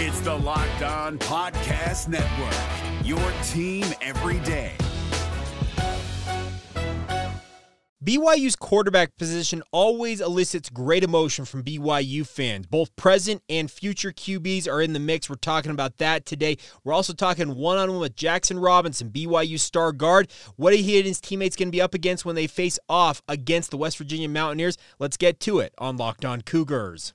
It's the Locked On Podcast Network, your team every day. BYU's quarterback position always elicits great emotion from BYU fans. Both present and future QBs are in the mix. We're talking about that today. We're also talking one on one with Jaxson Robinson, BYU star guard. What are he and his teammates going to be up against when they face off against the West Virginia Mountaineers. Let's get to it on Locked On Cougars.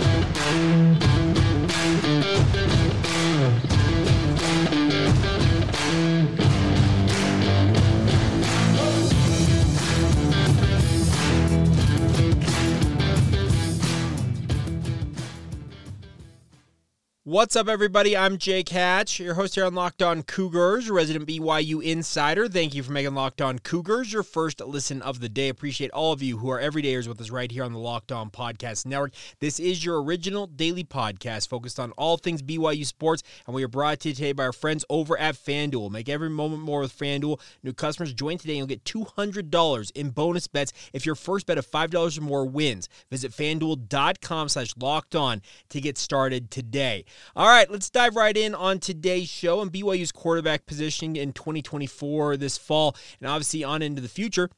What's up, everybody? I'm Jake Hatch, your host here on Locked On Cougars, resident BYU insider. Thank you for making Locked On Cougars your first listen of the day. Appreciate all of you who are everydayers with us right here on the Locked On Podcast Network. This is your original daily podcast focused on all things BYU sports, and we are brought to you today by our friends over at FanDuel. Make every moment more with FanDuel. New customers join today and you'll get $200 in bonus bets if your first bet of $5 or more wins. Visit FanDuel.com slash locked on to get started today. All right, let's dive right in on today's show and BYU's quarterback positioning in 2024 this fall and obviously on into the future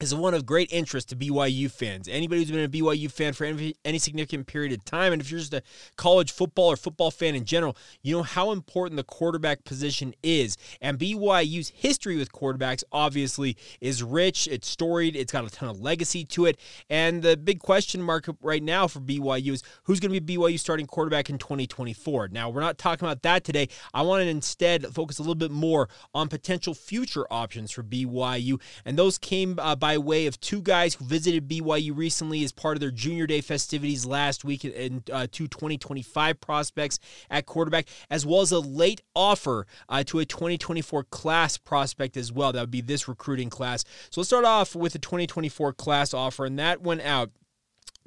is one of great interest to BYU fans. Anybody who's been a BYU fan for any, any, significant period of time, and if you're just a college football or football fan in general, you know how important the quarterback position is. And BYU's history with quarterbacks obviously is rich, it's storied, it's got a ton of legacy to it. And the big question mark right now for BYU is who's going to be BYU starting quarterback in 2024. Now, we're not talking about that today. I want to instead focus a little bit more on potential future options for BYU, and those came uh, by by way of two guys who visited BYU recently as part of their junior day festivities last week and uh, two 2025 prospects at quarterback, as well as a late offer uh, to a 2024 class prospect as well. That would be this recruiting class. So let's start off with the 2024 class offer, and that went out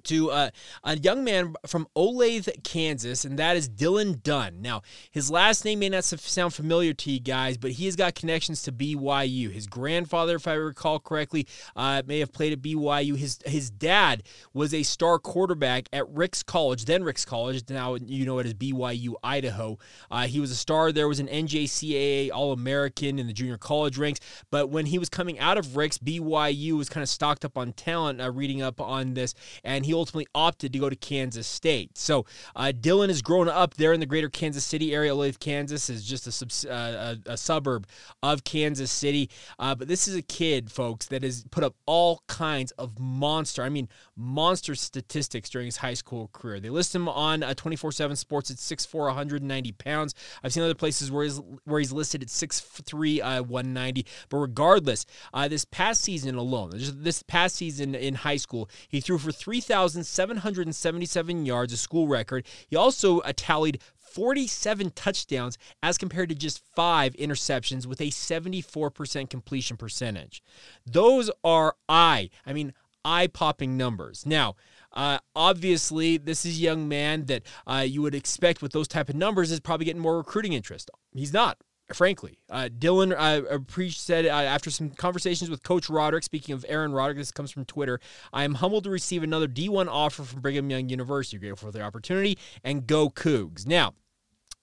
to uh, a young man from Olathe, Kansas, and that is Dylan Dunn. Now, his last name may not sound familiar to you guys, but he has got connections to BYU. His grandfather, if I recall correctly, uh, may have played at BYU. His his dad was a star quarterback at Ricks College, then Ricks College. Now you know it as BYU Idaho. Uh, he was a star there, was an NJCAA All American in the junior college ranks. But when he was coming out of Ricks, BYU was kind of stocked up on talent. Uh, reading up on this, and he ultimately opted to go to Kansas State. So uh, Dylan has grown up there in the greater Kansas City area. Olathe, Kansas is just a, sub- uh, a, a, suburb of Kansas City. Uh, but this is a kid, folks, that has put up all kinds of monster, I mean, monster statistics during his high school career. They list him on uh, 24 7 Sports at 6'4, 190 pounds. I've seen other places where he's, where he's listed at 6'3, uh, 190. But regardless, uh, this past season alone, this past season in high school, he threw for 3,000. 2,777 yards, a school record. He also uh, tallied 47 touchdowns as compared to just five interceptions with a 74% completion percentage. Those are eye, I mean, eye popping numbers. Now, uh, obviously, this is a young man that uh, you would expect with those type of numbers is probably getting more recruiting interest. He's not frankly. Uh, Dylan uh, Preach said uh, after some conversations with Coach Roderick, speaking of Aaron Roderick, this comes from Twitter, I am humbled to receive another D1 offer from Brigham Young University. Grateful for the opportunity and go Cougs. Now,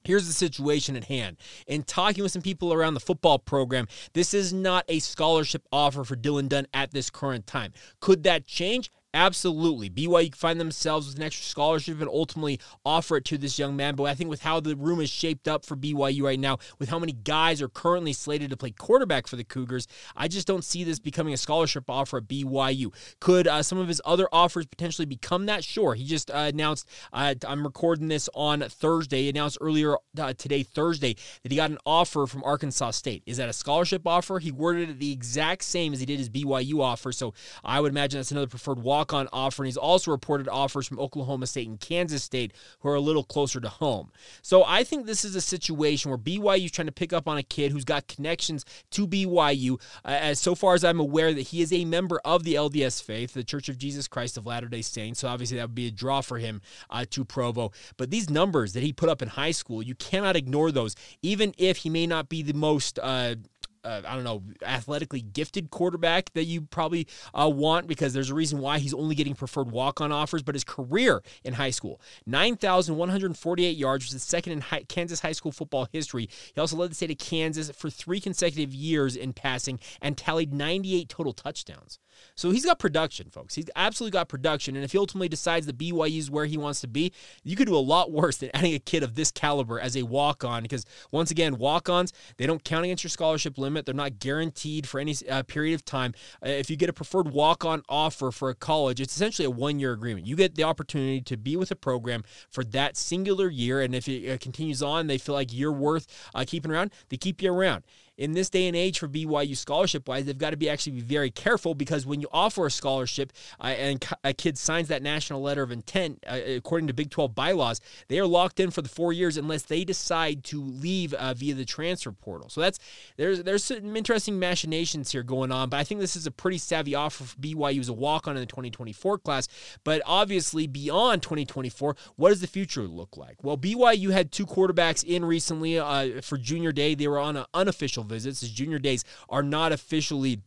Here's the situation at hand. In talking with some people around the football program, this is not a scholarship offer for Dylan Dunn at this current time. Could that change? Absolutely. BYU find themselves with an extra scholarship and ultimately offer it to this young man. But I think with how the room is shaped up for BYU right now, with how many guys are currently slated to play quarterback for the Cougars, I just don't see this becoming a scholarship offer at BYU. Could uh, some of his other offers potentially become that? Sure. He just uh, announced, uh, I'm recording this on Thursday, he announced earlier uh, today, Thursday, that he got an offer from Arkansas State. Is that a scholarship offer? He worded it the exact same as he did his BYU offer. So I would imagine that's another preferred walk walk on offer, and he's also reported offers from Oklahoma State and Kansas State, who are a little closer to home. So I think this is a situation where BYU is trying to pick up on a kid who's got connections to BYU. Uh, as so far as I'm aware, that he is a member of the LDS faith, the Church of Jesus Christ of Latter day Saints. So obviously that would be a draw for him uh, to Provo. But these numbers that he put up in high school, you cannot ignore those, even if he may not be the most. Uh, uh, I don't know, athletically gifted quarterback that you probably uh, want because there's a reason why he's only getting preferred walk on offers. But his career in high school 9,148 yards, which is second in high, Kansas high school football history. He also led the state of Kansas for three consecutive years in passing and tallied 98 total touchdowns. So he's got production, folks. He's absolutely got production. And if he ultimately decides that BYU is where he wants to be, you could do a lot worse than adding a kid of this caliber as a walk on. Because once again, walk ons, they don't count against your scholarship limit. They're not guaranteed for any uh, period of time. Uh, if you get a preferred walk on offer for a college, it's essentially a one year agreement. You get the opportunity to be with a program for that singular year. And if it uh, continues on, they feel like you're worth uh, keeping around, they keep you around in this day and age for BYU scholarship wise, they've got to be actually be very careful because when you offer a scholarship uh, and a kid signs that national letter of intent, uh, according to Big 12 bylaws, they are locked in for the four years unless they decide to leave uh, via the transfer portal. So that's there's there's some interesting machinations here going on, but I think this is a pretty savvy offer for BYU as a walk on in the 2024 class. But obviously, beyond 2024, what does the future look like? Well, BYU had two quarterbacks in recently uh, for junior day. They were on an unofficial visits. His junior days are not officially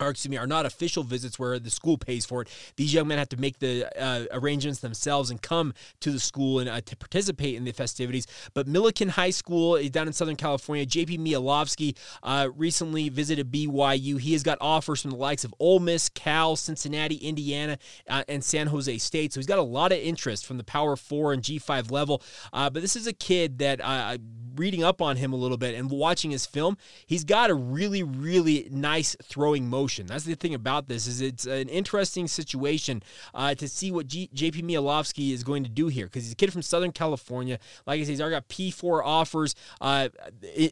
or excuse me, are not official visits where the school pays for it. These young men have to make the uh, arrangements themselves and come to the school and uh, to participate in the festivities. But Millikan High School down in Southern California, JP Mielowski uh, recently visited BYU. He has got offers from the likes of Ole Miss, Cal, Cincinnati, Indiana, uh, and San Jose State. So he's got a lot of interest from the Power Four and G5 level. Uh, but this is a kid that uh, reading up on him a little bit and watching his film, he's got a really, really nice throwing motion. That's the thing about this is it's an interesting situation uh, to see what G- JP Mielowski is going to do here because he's a kid from Southern California. Like I said, he's already got P4 offers uh,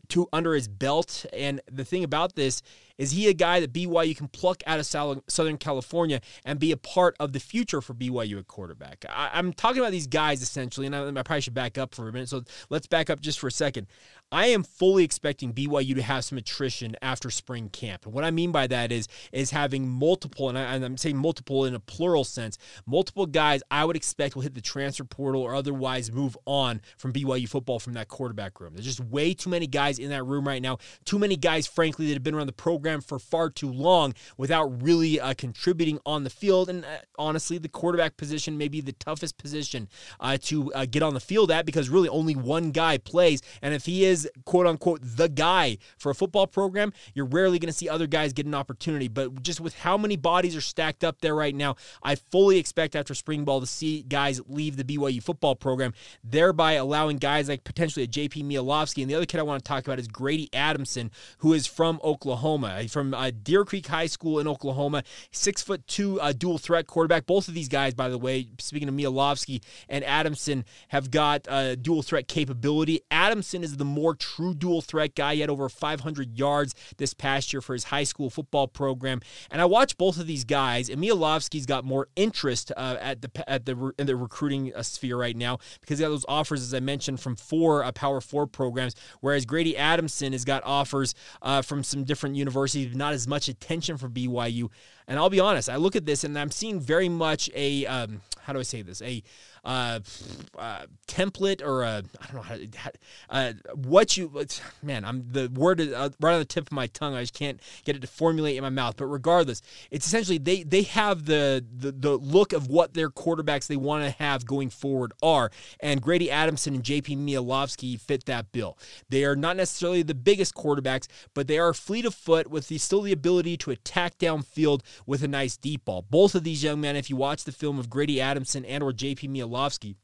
to under his belt. And the thing about this is he a guy that BYU can pluck out of Southern California and be a part of the future for BYU at quarterback? I, am talking about these guys essentially, and I, I probably should back up for a minute. So let's back up just for a second. I am fully expecting BYU to have some attrition after spring camp. And what I mean by that is is having multiple, and, I, am saying multiple in a plural sense, multiple guys I would expect will hit the transfer portal or otherwise move on from BYU football from that quarterback room. There's just way too many guys in that room right now. Too many guys, frankly, that have been around the program for far too long without really uh, contributing on the field. And uh, honestly, the quarterback position may be the toughest position uh, to uh, get on the field at because really only one guy plays. And if he is quote unquote the guy for a football program, you're rarely going to see other guys get an opportunity. But just with how many bodies are stacked up there right now, I fully expect after spring ball to see guys leave the BYU football program, thereby allowing guys like potentially a JP Mielowski. And the other kid I want to talk about is Grady Adamson, who is from Oklahoma, from uh, Deer Creek High School in Oklahoma, six foot two uh, dual threat quarterback. Both of these guys, by the way, speaking of Mielowski and Adamson, have got uh, dual threat capability. Adamson is the more more true dual threat guy. He had over 500 yards this past year for his high school football program. And I watched both of these guys. And Mielowski's got more interest uh, at the at the in the recruiting uh, sphere right now because he got those offers, as I mentioned, from four uh, Power Four programs. Whereas Grady Adamson has got offers uh, from some different universities, not as much attention from BYU. And I'll be honest, I look at this and I'm seeing very much a um, how do I say this a uh, uh, template or a I don't know how, how uh, what you man I'm the word is uh, right on the tip of my tongue. I just can't get it to formulate in my mouth. But regardless it's essentially they they have the the, the look of what their quarterbacks they want to have going forward are. And Grady Adamson and JP Mielowski fit that bill. They are not necessarily the biggest quarterbacks but they are fleet of foot with the still the ability to attack downfield with a nice deep ball. Both of these young men if you watch the film of Grady Adamson and or JP Mielowski Golovsky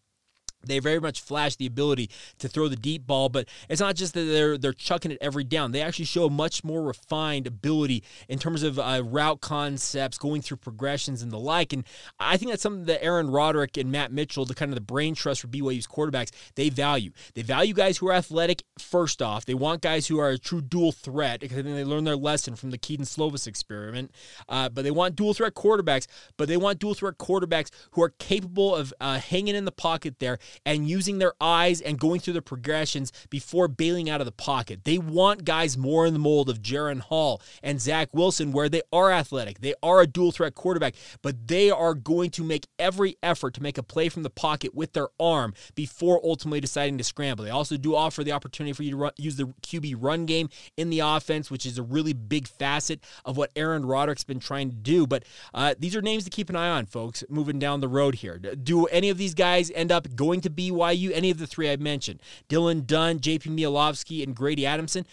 they very much flash the ability to throw the deep ball, but it's not just that they're they're chucking it every down. They actually show a much more refined ability in terms of uh, route concepts, going through progressions and the like. And I think that's something that Aaron Roderick and Matt Mitchell, the kind of the brain trust for BYU's quarterbacks, they value. They value guys who are athletic. First off, they want guys who are a true dual threat because I think they learned their lesson from the Kedon Slovis experiment. Uh, but they want dual threat quarterbacks, but they want dual threat quarterbacks who are capable of uh, hanging in the pocket there and using their eyes and going through the progressions before bailing out of the pocket. They want guys more in the mold of Jaren Hall and Zach Wilson, where they are athletic. They are a dual threat quarterback, but they are going to make every effort to make a play from the pocket with their arm before ultimately deciding to scramble. They also do offer the opportunity for you to run, use the QB run game in the offense, which is a really big facet of what Aaron Roderick's been trying to do. But uh, these are names to keep an eye on, folks, moving down the road here. Do any of these guys end up going to BYU, any of the three I mentioned, Dylan Dunn, JP Mielowski, and Grady Adamson,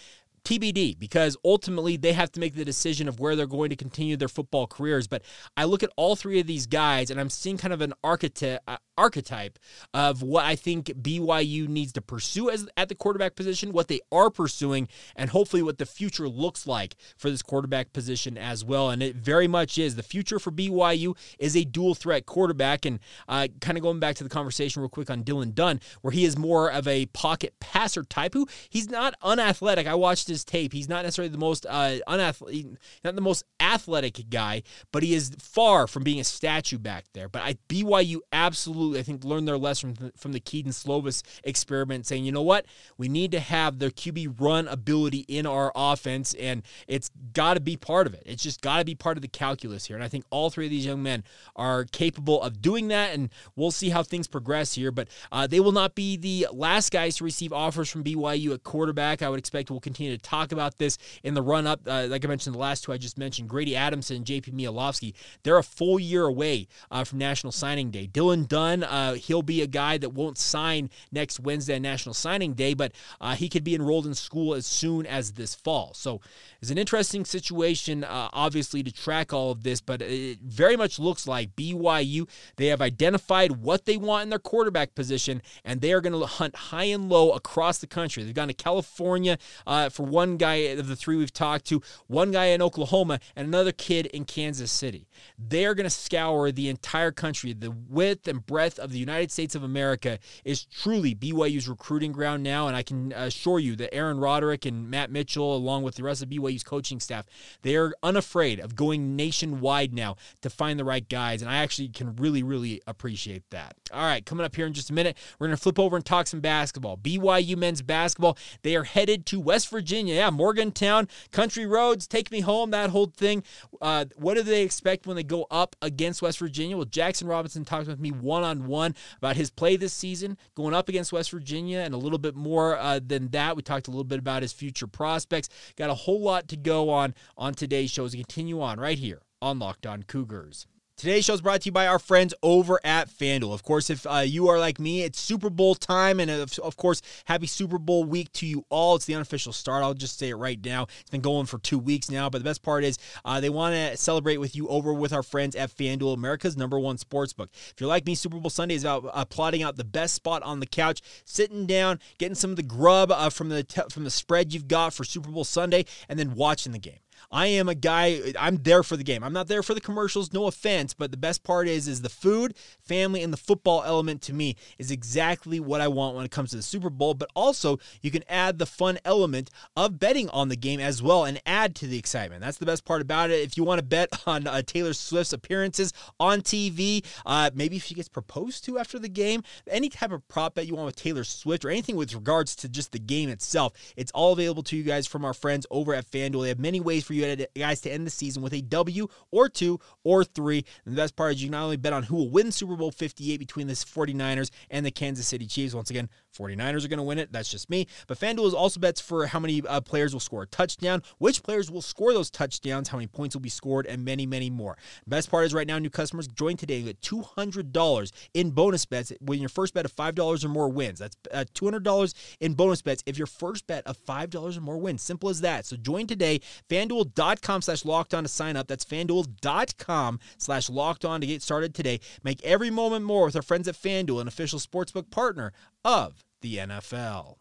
TBD because ultimately they have to make the decision of where they're going to continue their football careers. But I look at all three of these guys and I'm seeing kind of an archetype, uh, archetype of what I think BYU needs to pursue as at the quarterback position, what they are pursuing, and hopefully what the future looks like for this quarterback position as well. And it very much is the future for BYU is a dual threat quarterback. And uh, kind of going back to the conversation real quick on Dylan Dunn, where he is more of a pocket passer type who he's not unathletic. I watched his his tape, he's not necessarily the most uh, not the most athletic guy, but he is far from being a statue back there. But I, BYU absolutely, I think, learned their lesson from the, from the Kedon Slovis experiment, saying, you know what, we need to have the QB run ability in our offense, and it's got to be part of it. It's just got to be part of the calculus here. And I think all three of these young men are capable of doing that, and we'll see how things progress here. But uh, they will not be the last guys to receive offers from BYU at quarterback. I would expect we'll continue to talk about this in the run up. Uh, like I mentioned, the last two I just mentioned, Grady Adamson and JP Mielowski, they're a full year away uh, from National Signing Day. Dylan Dunn, uh, he'll be a guy that won't sign next Wednesday National Signing Day, but uh, he could be enrolled in school as soon as this fall. So it's an interesting situation, uh, obviously, to track all of this, but it very much looks like BYU, they have identified what they want in their quarterback position, and they are going to hunt high and low across the country. They've gone to California uh, for one guy of the three we've talked to, one guy in Oklahoma, and another kid in Kansas City. They're going to scour the entire country. The width and breadth of the United States of America is truly BYU's recruiting ground now, and I can assure you that Aaron Roderick and Matt Mitchell, along with the rest of BYU's coaching staff, they are unafraid of going nationwide now to find the right guys, and I actually can really, really appreciate that. All right, coming up here in just a minute, we're going to flip over and talk some basketball. BYU men's basketball, they are headed to West Virginia yeah, Morgantown, country roads, take me home, that whole thing. Uh, what do they expect when they go up against West Virginia? Well, Jaxson Robinson talked with me one on one about his play this season, going up against West Virginia, and a little bit more uh, than that. We talked a little bit about his future prospects. Got a whole lot to go on on today's show as we continue on right here on Locked On Cougars. Today's show is brought to you by our friends over at FanDuel. Of course, if uh, you are like me, it's Super Bowl time, and of, of, course, happy Super Bowl week to you all. It's the unofficial start. I'll just say it right now. It's been going for two weeks now, but the best part is uh, they want to celebrate with you over with our friends at FanDuel, America's number one sports book. If you're like me, Super Bowl Sunday is about uh, plotting out the best spot on the couch, sitting down, getting some of the grub uh, from the te- from the spread you've got for Super Bowl Sunday, and then watching the game. I am a guy. I'm there for the game. I'm not there for the commercials. No offense, but the best part is is the food, family, and the football element to me is exactly what I want when it comes to the Super Bowl. But also, you can add the fun element of betting on the game as well and add to the excitement. That's the best part about it. If you want to bet on uh, Taylor Swift's appearances on TV, uh, maybe if she gets proposed to after the game, any type of prop bet you want with Taylor Swift or anything with regards to just the game itself, it's all available to you guys from our friends over at FanDuel. They have many ways for you guys to end the season with a W or two or three. And the best part is you can not only bet on who will win Super Bowl 58 between the 49ers and the Kansas City Chiefs. Once again, 49ers are going to win it. That's just me. But FanDuel is also bets for how many uh, players will score a touchdown, which players will score those touchdowns, how many points will be scored, and many, many more. The best part is right now, new customers join today and get $200 in bonus bets when your first bet of $5 or more wins. That's uh, $200 in bonus bets if your first bet of $5 or more wins. Simple as that. So join today. FanDuel fanduel.com slash locked on to sign up. That's fanduel.com slash locked on to get started today. Make every moment more with our friends at Fanduel, an official sportsbook partner of the NFL.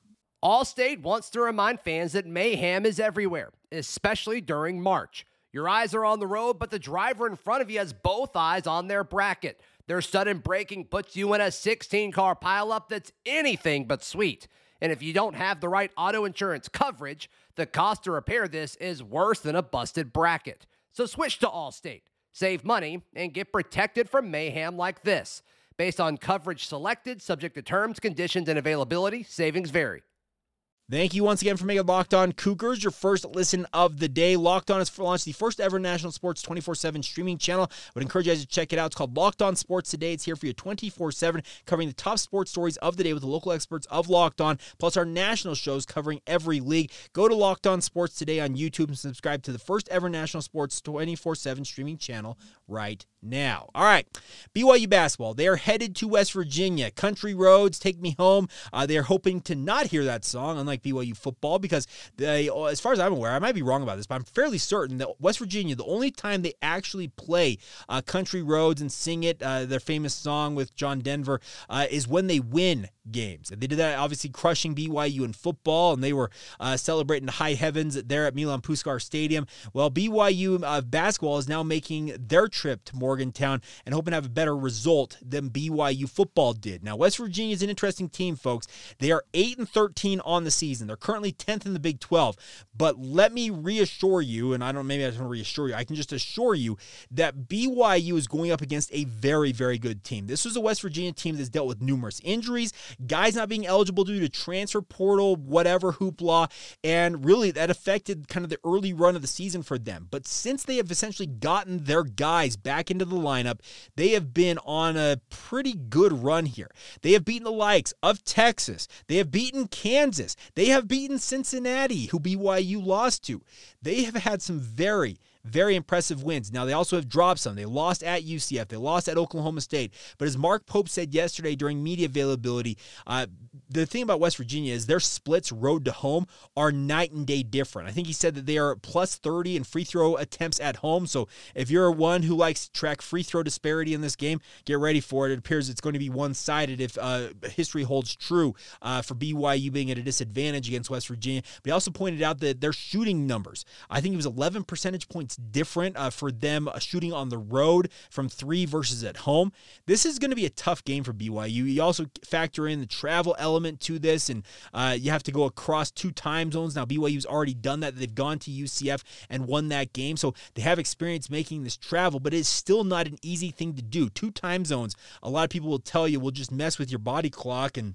Allstate wants to remind fans that mayhem is everywhere, especially during March. Your eyes are on the road, but the driver in front of you has both eyes on their bracket. Their sudden braking puts you in a 16 car pileup that's anything but sweet. And if you don't have the right auto insurance coverage, the cost to repair this is worse than a busted bracket. So switch to Allstate, save money, and get protected from mayhem like this. Based on coverage selected, subject to terms, conditions, and availability, savings vary. Thank you once again for making Locked On Cougars your first listen of the day. Locked On has launched the first ever national sports 24 7 streaming channel. I would encourage you guys to check it out. It's called Locked On Sports Today. It's here for you 24 7, covering the top sports stories of the day with the local experts of Locked On, plus our national shows covering every league. Go to Locked On Sports Today on YouTube and subscribe to the first ever national sports 24 7 streaming channel right now. All right, BYU basketball. They are headed to West Virginia. Country roads, take me home. Uh, they are hoping to not hear that song, unlike BYU football, because they, as far as I'm aware, I might be wrong about this, but I'm fairly certain that West Virginia, the only time they actually play uh, Country Roads and sing it, uh, their famous song with John Denver, uh, is when they win games. And they did that obviously crushing BYU in football, and they were uh, celebrating high heavens there at Milan Puskar Stadium. Well, BYU uh, basketball is now making their trip to Morgantown and hoping to have a better result than BYU football did. Now, West Virginia is an interesting team, folks. They are 8 and 13 on the season. They're currently 10th in the Big 12. But let me reassure you, and I don't maybe I don't reassure you, I can just assure you that BYU is going up against a very, very good team. This was a West Virginia team that's dealt with numerous injuries guys not being eligible due to transfer portal, whatever hoopla, and really that affected kind of the early run of the season for them. But since they have essentially gotten their guys back into the lineup, they have been on a pretty good run here. They have beaten the likes of Texas, they have beaten Kansas, they have beaten Cincinnati, who BYU lost to. They have had some very very impressive wins. Now, they also have dropped some. They lost at UCF, they lost at Oklahoma State. But as Mark Pope said yesterday during media availability, uh, the thing about West Virginia is their splits road to home are night and day different. I think he said that they are plus 30 in free throw attempts at home. So if you're one who likes to track free throw disparity in this game, get ready for it. It appears it's going to be one sided if uh, history holds true uh, for BYU being at a disadvantage against West Virginia. But he also pointed out that their shooting numbers, I think it was 11 percentage points different uh, for them uh, shooting on the road from three versus at home. This is going to be a tough game for BYU. You also factor in the travel element to this, and uh, you have to go across two time zones. Now, BYU's already done that. They've gone to UCF and won that game, so they have experience making this travel, but it's still not an easy thing to do. Two time zones, a lot of people will tell you will just mess with your body clock and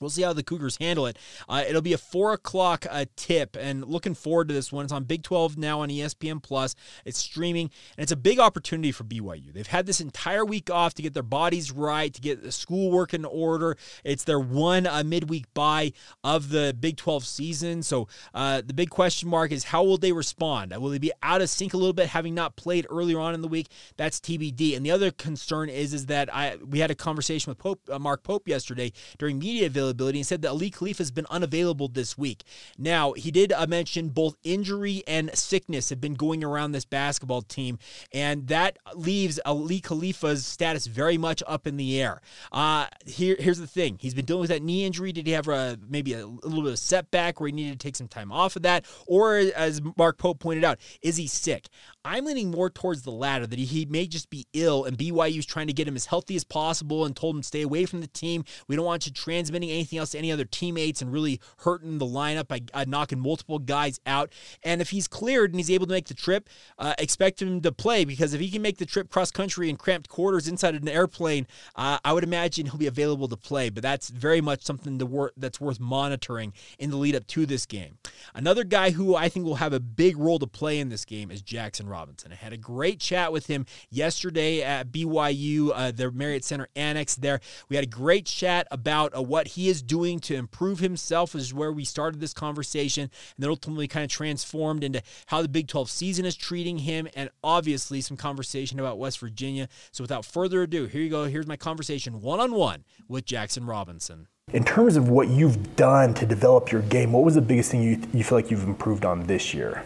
We'll see how the Cougars handle it. Uh, it'll be a four o'clock uh, tip, and looking forward to this one. It's on Big 12 now on ESPN Plus. It's streaming, and it's a big opportunity for BYU. They've had this entire week off to get their bodies right, to get the schoolwork in order. It's their one uh, midweek bye of the Big 12 season. So uh, the big question mark is how will they respond? Will they be out of sync a little bit, having not played earlier on in the week? That's TBD. And the other concern is is that I we had a conversation with Pope, uh, Mark Pope yesterday during media availability and said that Aly Khalifa has been unavailable this week. Now, he did uh, mention both injury and sickness have been going around this basketball team, and that leaves Aly Khalifa's status very much up in the air. Uh, here, here's the thing he's been dealing with that knee injury. Did he have a, maybe a, little bit of setback where he needed to take some time off of that? Or, as Mark Pope pointed out, is he sick? I'm leaning more towards the latter, that he may just be ill, and BYU BYU's trying to get him as healthy as possible and told him stay away from the team. We don't want you transmitting anything else to any other teammates and really hurting the lineup by uh, knocking multiple guys out. And if he's cleared and he's able to make the trip, uh, expect him to play because if he can make the trip cross country in cramped quarters inside an airplane, uh, I would imagine he'll be available to play. But that's very much something wor- that's worth monitoring in the lead up to this game. Another guy who I think will have a big role to play in this game is Jaxson Robinson. I had a great chat with him yesterday at BYU, uh, their Marriott Center Annex there. We had a great chat about uh, what he is doing to improve himself, is where we started this conversation, and then ultimately kind of transformed into how the Big 12 season is treating him, and obviously some conversation about West Virginia. So without further ado, here you go. Here's my conversation one on one with Jaxson Robinson. In terms of what you've done to develop your game, what was the biggest thing you, you feel like you've improved on this year?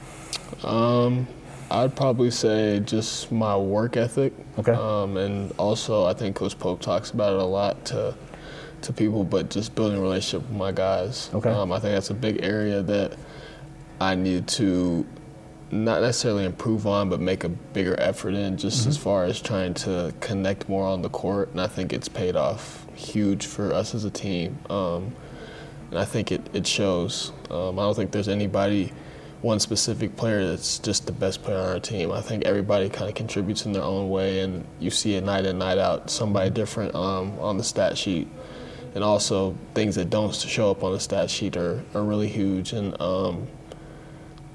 Um, I'd probably say just my work ethic. Okay. Um, and also, I think Coach Pope talks about it a lot to to people, but just building a relationship with my guys. Okay. Um, I think that's a big area that I need to not necessarily improve on, but make a bigger effort in, just as far as trying to connect more on the court. And I think it's paid off huge for us as a team. Um, and I think it, it shows. Um, I don't think there's anybody, one specific player that's just the best player on our team. I think everybody kind of contributes in their own way, and you see it night in, night out, somebody different um, on the stat sheet. And also, things that don't show up on the stat sheet are, are really huge, and um,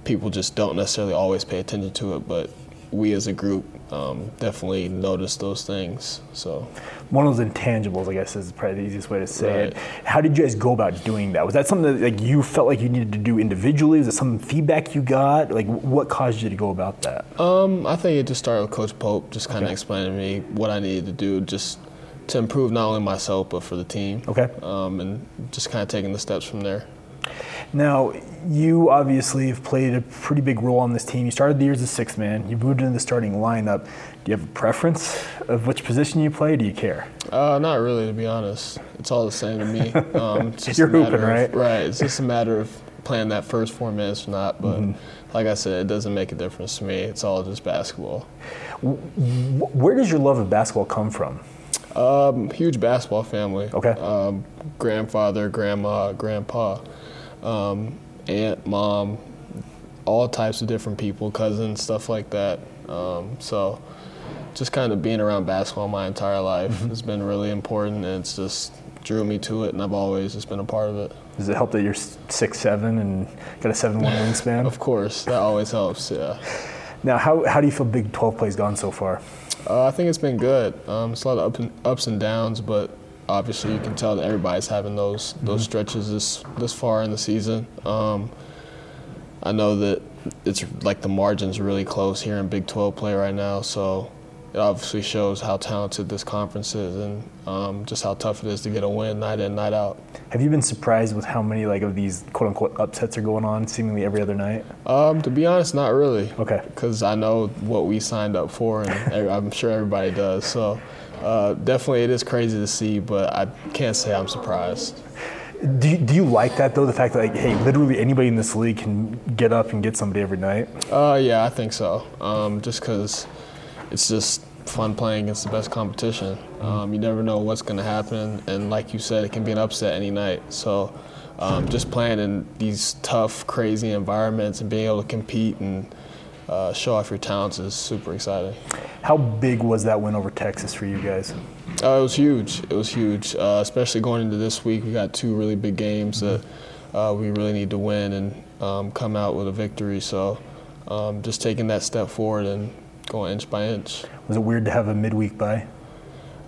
people just don't necessarily always pay attention to it, but we as a group um, definitely notice those things. So. One of those intangibles, I guess, is probably the easiest way to say it. How did you guys go about doing that? Was that something that like you felt like you needed to do individually? Was it some feedback you got? Like, what caused you to go about that? Um, I think it just started with Coach Pope, just kind of Okay. explaining to me what I needed to do, just to improve not only myself but for the team. Okay. Um, and just kind of taking the steps from there. Now, you obviously have played a pretty big role on this team. You started the year as a sixth man. You moved into the starting lineup. Do you have a preference of which position you play? Do you care? Uh, not really, to be honest. It's all the same to me. Um, it's just You're a hooping, of, right? Right. It's just a matter of playing that first four minutes or not. But Mm-hmm. like I said, it doesn't make a difference to me. It's all just basketball. Where does your love of basketball come from? Um, huge basketball family. Okay. Um, grandfather, grandma, grandpa, um, aunt, mom, all types of different people, cousins, stuff like that. Um, so just kind of being around basketball my entire life Mm-hmm. has been really important, and it's just drew me to it, and I've always just been a part of it. Does it help that you're six seven and got a seven one wingspan? Of course, that always helps. Yeah. Now, how, how do you feel Big 12 play's gone so far? Uh, I think it's been good. Um, it's a lot of up and, ups and downs, but obviously you can tell that everybody's having those those stretches this this far in the season. Um, I know that it's like the margins really close here in Big 12 play right now, so it obviously shows how talented this conference is and um, just how tough it is to get a win night in night out. Have you been surprised with how many like of these quote unquote upsets are going on seemingly every other night? Um, to be honest, not really. Okay. Because I know what we signed up for, and I'm sure everybody does. So uh, definitely, it is crazy to see, but I can't say I'm surprised. Do you, do you like that though? The fact that like, hey, literally anybody in this league can get up and get somebody every night. Uh, yeah, I think so. Um, just because it's just fun playing against the best competition. Um, you never know what's going to happen, and like you said, it can be an upset any night. So um, just playing in these tough, crazy environments and being able to compete and uh, show off your talents is super exciting. How big was that win over Texas for you guys? Uh, it was huge. It was huge, uh, especially going into this week. We got two really big games that uh, we really need to win and um, come out with a victory. So um, just taking that step forward and going inch by inch. Was it weird to have a midweek bye?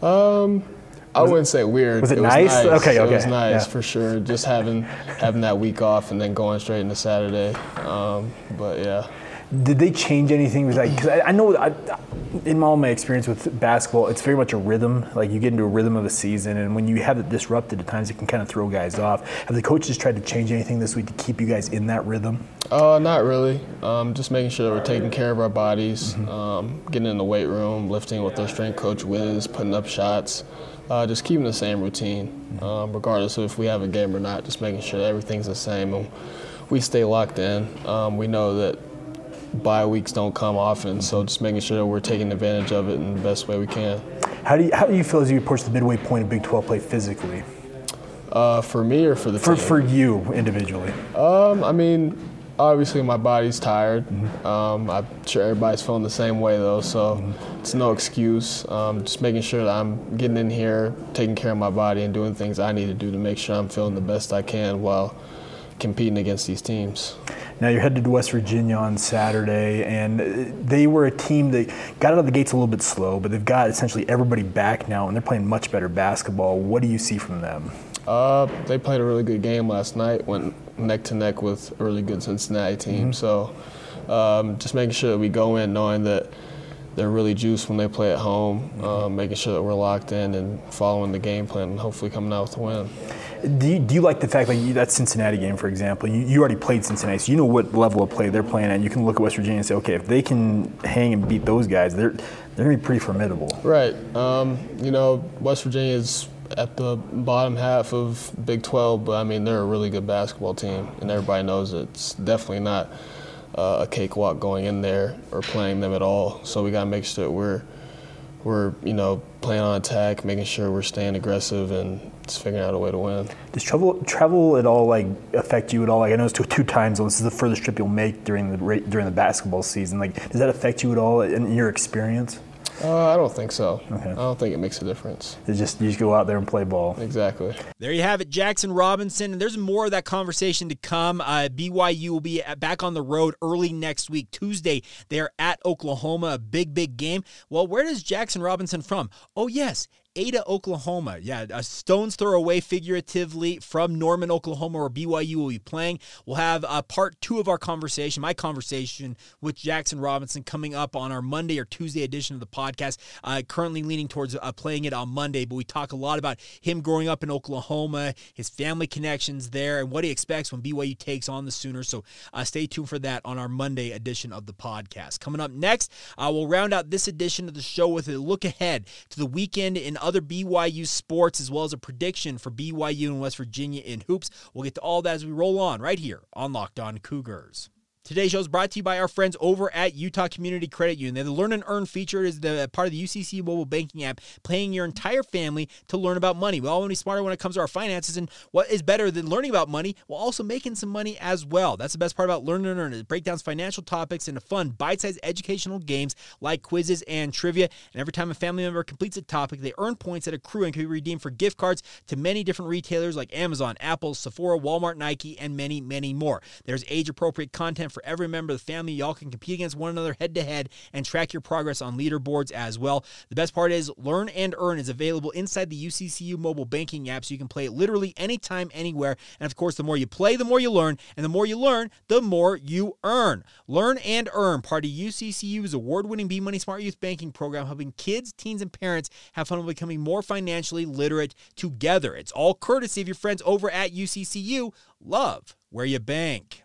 Um, I wouldn't say weird. was it nice? Okay, okay. It was nice yeah. for sure. Just having having that week off and then going straight into Saturday. Um, but yeah. Did they change anything with that? Because I, I know, I, in all my experience with basketball, it's very much a rhythm. Like you get into a rhythm of a season, and when you have it disrupted, at times it can kind of throw guys off. Have the coaches tried to change anything this week to keep you guys in that rhythm? Uh, not really. Um, just making sure that we're taking care of our bodies, um, getting in the weight room, lifting with our strength coach Wiz, putting up shots, uh, just keeping the same routine, um, regardless of if we have a game or not. Just making sure that everything's the same and we stay locked in. Um, we know that bye weeks don't come often, so just making sure that we're taking advantage of it in the best way we can. How do you, how do you feel as you approach the midway point of Big 12 play physically? Uh, for me or for the For, team? for you individually? Um, I mean, obviously my body's tired. Um, I'm sure everybody's feeling the same way though, so it's no excuse. Um, just making sure that I'm getting in here, taking care of my body, and doing things I need to do to make sure I'm feeling the best I can while competing against these teams. Now you're headed to West Virginia on Saturday, and uh, they were a team that got out of the gates a little bit slow, but they've got essentially everybody back now, and they're playing much better basketball. What do you see from them? Uh, they played a really good game last night. Went neck to neck with a really good Cincinnati team. So, um, just making sure that we go in knowing that they're really juiced when they play at home, uh, making sure that we're locked in and following the game plan and hopefully coming out with a win. Do you, do you like the fact like you, that Cincinnati game, for example? You, you already played Cincinnati, so you know what level of play they're playing at. You can look at West Virginia and say, okay, if they can hang and beat those guys, they're they're gonna be pretty formidable. Right. Um, you know, West Virginia is at the bottom half of Big 12, but I mean they're a really good basketball team, and everybody knows it. it's definitely not uh, a cakewalk going in there or playing them at all. So we gotta make sure we're we're you know playing on attack, making sure we're staying aggressive and just figuring out a way to win. Does travel travel at all like affect you at all? Like I know it's two, two times. This is the furthest trip you'll make during the during the basketball season. Like does that affect you at all in your experience? Uh, I don't think so. Okay. I don't think it makes a difference. It's just you just go out there and play ball. Exactly. There you have it, Jaxson Robinson. And there's more of that conversation to come. Uh, BYU will be back on the road early next week, Tuesday. They're at Oklahoma, a big, big game. Well, where does Jaxson Robinson from? Oh yes, Ada, Oklahoma. Yeah, a stone's throw away figuratively from Norman, Oklahoma, where BYU will be playing. We'll have uh, part two of our conversation, my conversation with Jaxson Robinson, coming up on our Monday or Tuesday edition of the podcast. Uh, currently leaning towards uh, playing it on Monday, but we talk a lot about him growing up in Oklahoma, his family connections there, and what he expects when BYU takes on the Sooners. So uh, stay tuned for that on our Monday edition of the podcast. Coming up next, uh, we'll round out this edition of the show with a look ahead to the weekend in other BYU sports, as well as a prediction for BYU and West Virginia in hoops. We'll get to all that as we roll on right here on Locked On Cougars. Today's show is brought to you by our friends over at Utah Community Credit Union. The Learn and Earn feature is the part of the UCC mobile banking app, paying your entire family to learn about money. We all want to be smarter when it comes to our finances, and what is better than learning about money while also making some money as well? That's the best part about Learn and Earn. It breaks down financial topics into fun, bite-sized educational games like quizzes and trivia. And every time a family member completes a topic, they earn points that accrue and can be redeemed for gift cards to many different retailers like Amazon, Apple, Sephora, Walmart, Nike, and many, many more. There's age-appropriate content for every member of the family. Y'all can compete against one another head to head and track your progress on leaderboards as well. The best part is Learn and Earn is available inside the UCCU mobile banking app, so you can play it literally anytime, anywhere. And of course, the more you play, the more you learn, and the more you learn, the more you earn. Learn and Earn, part of UCCU's award-winning B Money Smart Youth Banking program, helping kids, teens, and parents have fun becoming more financially literate together. It's all courtesy of your friends over at UCCU. Love where you bank.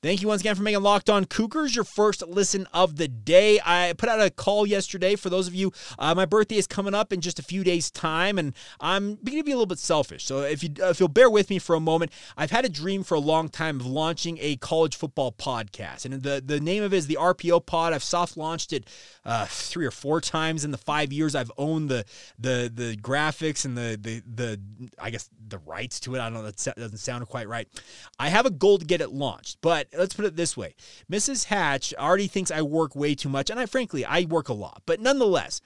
Thank you once again for making Locked On Cougars your first listen of the day. I put out a call yesterday for those of you. Uh, my birthday is coming up in just a few days' time, and I'm beginning to be a little bit selfish. So if you if you'll bear with me for a moment, I've had a dream for a long time of launching a college football podcast, and the the name of it is the RPO Pod. I've soft launched it uh, three or four times in the five years I've owned the the the graphics and the the the I guess the rights to it. I don't know that doesn't sound quite right. I have a goal to get it launched, but let's put it this way Mrs. Hatch already thinks I work way too much, and I frankly, I work a lot, but nonetheless,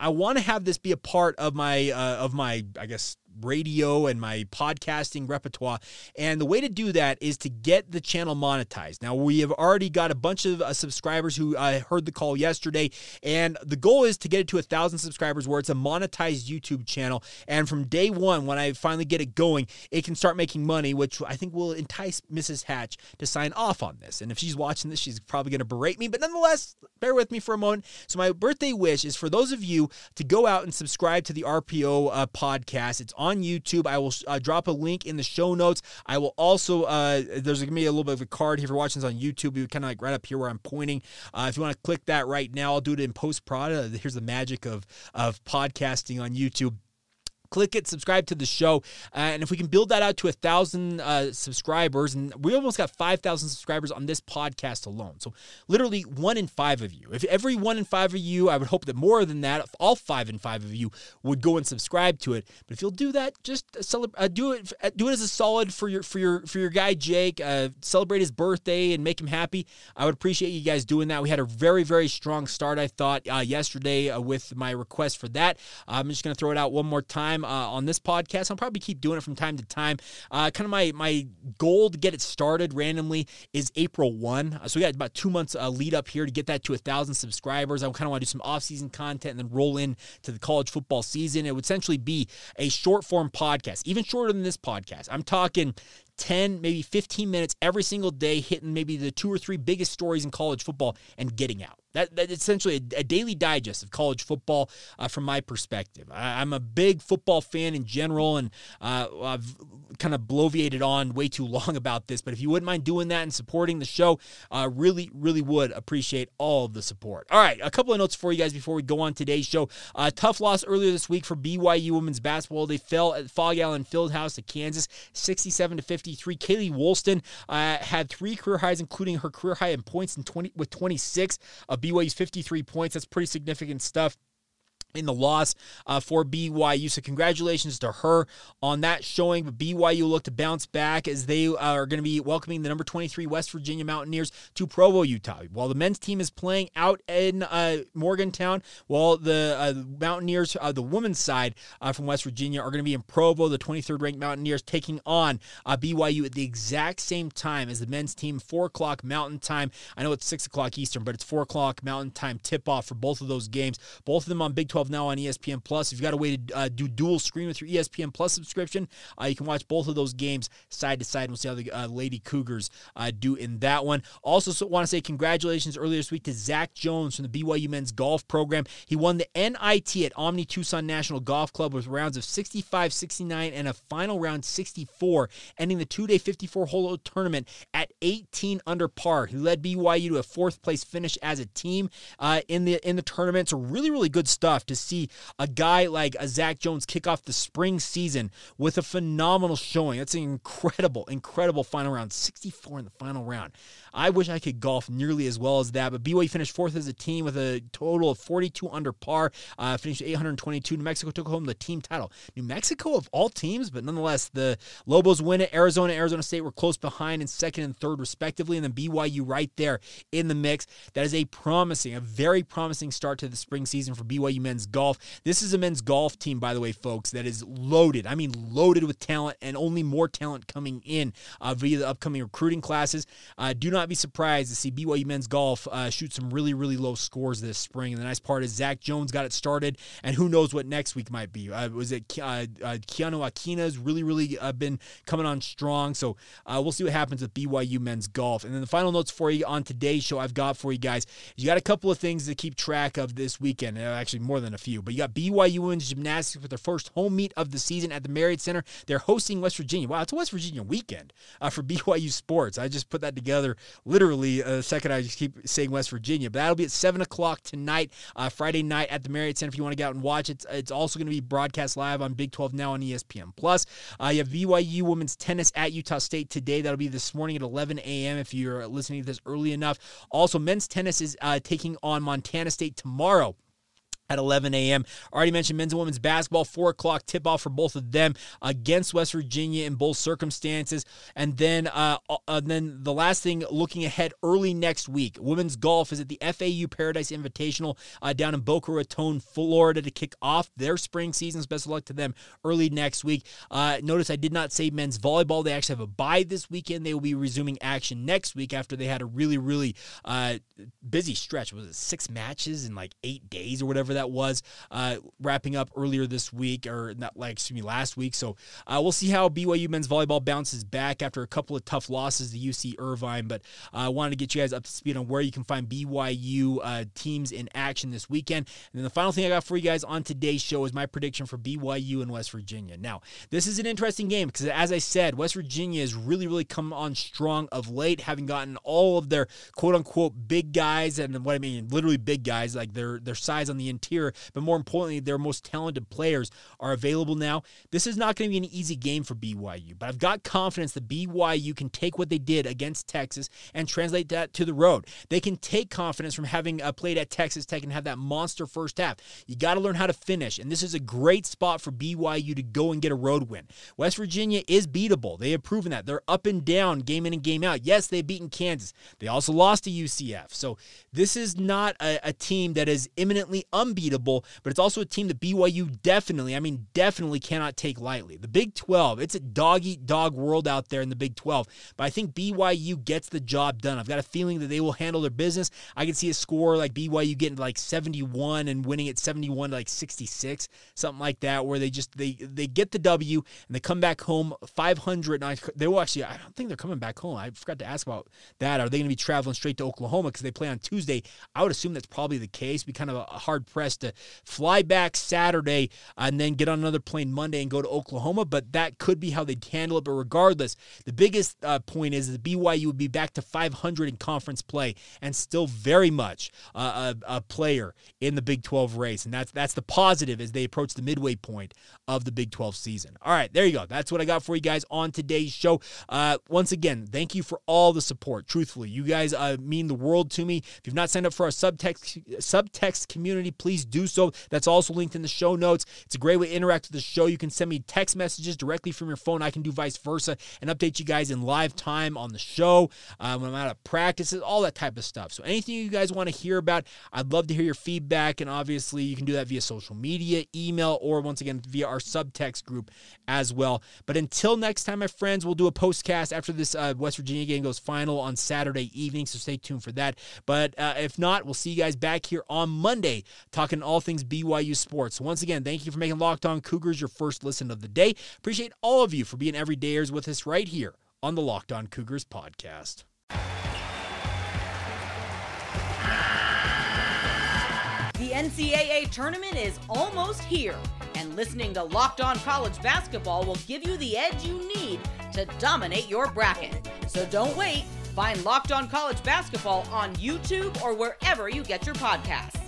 I want to have this be a part of my uh, of my I guess radio and my podcasting repertoire. And the way to do that is to get the channel monetized. Now, we have already got a bunch of uh, subscribers who uh, heard the call yesterday, and the goal is to get it to a thousand subscribers where it's a monetized YouTube channel. And from day one, when I finally get it going, it can start making money, which I think will entice Mrs. Hatch to sign off on this. And if she's watching this, she's probably going to berate me, but nonetheless, bear with me for a moment. So, my birthday wish is for those of you to go out and subscribe to the RPO uh, podcast. It's on on YouTube. I will uh, drop a link in the show notes. I will also, uh, there's going to be a little bit of a card here if you're watching this on YouTube. You kind of like right up here where I'm pointing. Uh, if you want to click that right now, I'll do it in post prod. here's the magic of, of podcasting on YouTube click it, subscribe to the show, uh, and if we can build that out to a thousand uh, subscribers, and we almost got five thousand subscribers on this podcast alone. So literally one in five of you. If every one in five of you, I would hope that more than that, all five in five of you would go and subscribe to it. But if you'll do that, just celebrate, uh, do it, uh, do it as a solid for your for your for your guy Jake. Uh, celebrate his birthday and make him happy. I would appreciate you guys doing that. We had a very very strong start, I thought, uh, yesterday with my request for that. I'm just gonna throw it out one more time Uh, on this podcast. I'll probably keep doing it from time to time. Uh, kind of my my goal to get it started randomly is April one. Uh, so we got about two months lead up here to get that to a thousand subscribers. I kind of want to do some off season content and then roll in to the college football season. It would essentially be a short form podcast, even shorter than this podcast. I'm talking 10, maybe 15 minutes every single day, hitting maybe the two or three biggest stories in college football and getting out. That, that's essentially a, a, daily digest of college football uh, from my perspective. I, am a big football fan in general, and uh, I've kind of bloviated on way too long about this. But if you wouldn't mind doing that and supporting the show, uh, really, really would appreciate all of the support. All right, a couple of notes for you guys before we go on today's show. Uh, tough loss earlier this week for BYU women's basketball. They fell at Phog Allen Fieldhouse to Kansas, 67 to 53. Kailey Woolston uh, had three career highs, including her career high in points in 20 with 26. of BYU's 53 points. That's pretty significant stuff in the loss uh, for BYU. So congratulations to her on that showing. But BYU look to bounce back as they are going to be welcoming the number 23 West Virginia Mountaineers to Provo, Utah. While the men's team is playing out in uh, Morgantown, while the uh, Mountaineers, uh, the women's side uh, from West Virginia, are going to be in Provo. The 23rd ranked Mountaineers taking on uh, BYU at the exact same time as the men's team, 4 o'clock Mountain Time. I know it's 6 o'clock Eastern, but it's 4 o'clock Mountain Time tip off for both of those games. Both of them on Big 12 12 now on ESPN Plus. If you've got a way to uh, do dual screen with your ESPN Plus subscription, uh, you can watch both of those games side to side. And we'll see how the uh, Lady Cougars uh, do in that one. Also, so want to say congratulations earlier this week to Zac Jones from the BYU men's golf program. He won the NIT at Omni Tucson National Golf Club with rounds of 65, 69, and a final round 64, ending the two day 54 hole tournament at 18 under par. He led BYU to a fourth place finish as a team uh, in the in the tournament. So really, really good stuff to see a guy like a Zac Jones kick off the spring season with a phenomenal showing. That's an incredible, incredible final round. 64 in the final round. I wish I could golf nearly as well as that, but BYU finished fourth as a team with a total of 42 under par, uh, finished 822. New Mexico took home the team title. New Mexico of all teams, but nonetheless, the Lobos win it. Arizona, Arizona State were close behind in second and third, respectively, and then BYU right there in the mix. That is a promising, a very promising start to the spring season for BYU men's golf. This is a men's golf team, by the way, folks, that is loaded. I mean, loaded with talent and only more talent coming in uh, via the upcoming recruiting classes. Uh, do not be surprised to see BYU men's golf uh, shoot some really, really low scores this spring. And the nice part is Zac Jones got it started, and who knows what next week might be. Uh, was it uh, uh Keanu Akina's really, really uh, been coming on strong? So uh, we'll see what happens with BYU men's golf. And then the final notes for you on today's show I've got for you guys. You got a couple of things to keep track of this weekend. Actually, more than a few. But you got BYU women's gymnastics with their first home meet of the season at the Marriott Center. They're hosting West Virginia. Wow, it's a West Virginia weekend for BYU sports. I just put that together literally a second I just keep saying West Virginia. But that'll be at 7 o'clock tonight, uh, Friday night at the Marriott Center if you want to get out and watch it. It's also going to be broadcast live on Big 12 now on ESPN. Plus, uh, you have BYU women's tennis at Utah State today. That'll be this morning at 11 a.m. if you're listening to this early enough. Also, men's tennis is uh, taking on Montana State tomorrow at 11 a.m. Already mentioned men's and women's basketball, 4 o'clock tip off for both of them against West Virginia in both circumstances. And then, uh, uh, then the last thing, looking ahead early next week, women's golf is at the FAU Paradise Invitational uh, down in Boca Raton, Florida to kick off their spring seasons. Best of luck to them early next week. Uh, notice I did not say men's volleyball. They actually have a bye this weekend. They will be resuming action next week after they had a really, really uh, busy stretch. Was it six matches in like eight days or whatever that was, uh, wrapping up earlier this week, or not like, excuse me, last week. So uh, we'll see how BYU men's volleyball bounces back after a couple of tough losses to UC Irvine. But uh, I wanted to get you guys up to speed on where you can find BYU uh, teams in action this weekend. And then the final thing I got for you guys on today's show is my prediction for BYU and West Virginia. Now, this is an interesting game because, as I said, West Virginia has really, really come on strong of late, having gotten all of their quote unquote big guys, and what I mean, literally big guys, like their their size on the interior interior, but more importantly, their most talented players are available now. This is not going to be an easy game for BYU, but I've got confidence that BYU can take what they did against Texas and translate that to the road. They can take confidence from having uh, played at Texas Tech and have that monster first half. You got to learn how to finish, and this is a great spot for BYU to go and get a road win. West Virginia is beatable. They have proven that. They're up and down game in and game out. Yes, they've beaten Kansas. They also lost to UCF. So this is not a, a team that is imminently unbeatable, but it's also a team that BYU definitely, I mean, definitely cannot take lightly. The Big 12, it's a dog eat dog world out there in the Big 12, but I think BYU gets the job done. I've got a feeling that they will handle their business. I can see a score like BYU getting like 71 and winning at 71 to like 66, something like that, where they just they they get the W and they come back home 500. And I, they will actually, I don't think they're coming back home. I forgot to ask about that. Are they going to be traveling straight to Oklahoma because they play on Tuesday? I would assume that's probably the case. Be kind of a hard pressed to fly back Saturday and then get on another plane Monday and go to Oklahoma, but that could be how they handle it. But regardless, the biggest uh, point is that BYU would be back to 500 in conference play and still very much uh, a, a player in the Big 12 race, and that's that's the positive as they approach the midway point of the Big 12 season. All right, there you go. That's what I got for you guys on today's show. Uh, once again, thank you for all the support. Truthfully, you guys uh, mean the world to me. If you've not signed up for our subtext subtext community, please do so. That's also linked in the show notes. It's a great way to interact with the show. You can send me text messages directly from your phone. I can do vice versa and update you guys in live time on the show um, when I'm out of practices, all that type of stuff. So anything you guys want to hear about, I'd love to hear your feedback. And obviously, you can do that via social media, email, or once again via our subtext group as well. But until next time, my friends, we'll do a postcast after this uh, West Virginia game goes final on Saturday evening. So stay tuned for that. But uh, if not, we'll see you guys back here on Monday talking all things BYU sports. Once again, thank you for making Locked On Cougars your first listen of the day. Appreciate all of you for being everydayers with us right here on the Locked On Cougars podcast. The NCAA tournament is almost here, and listening to Locked On College Basketball will give you the edge you need to dominate your bracket. So don't wait. Find Locked On College Basketball on YouTube or wherever you get your podcasts.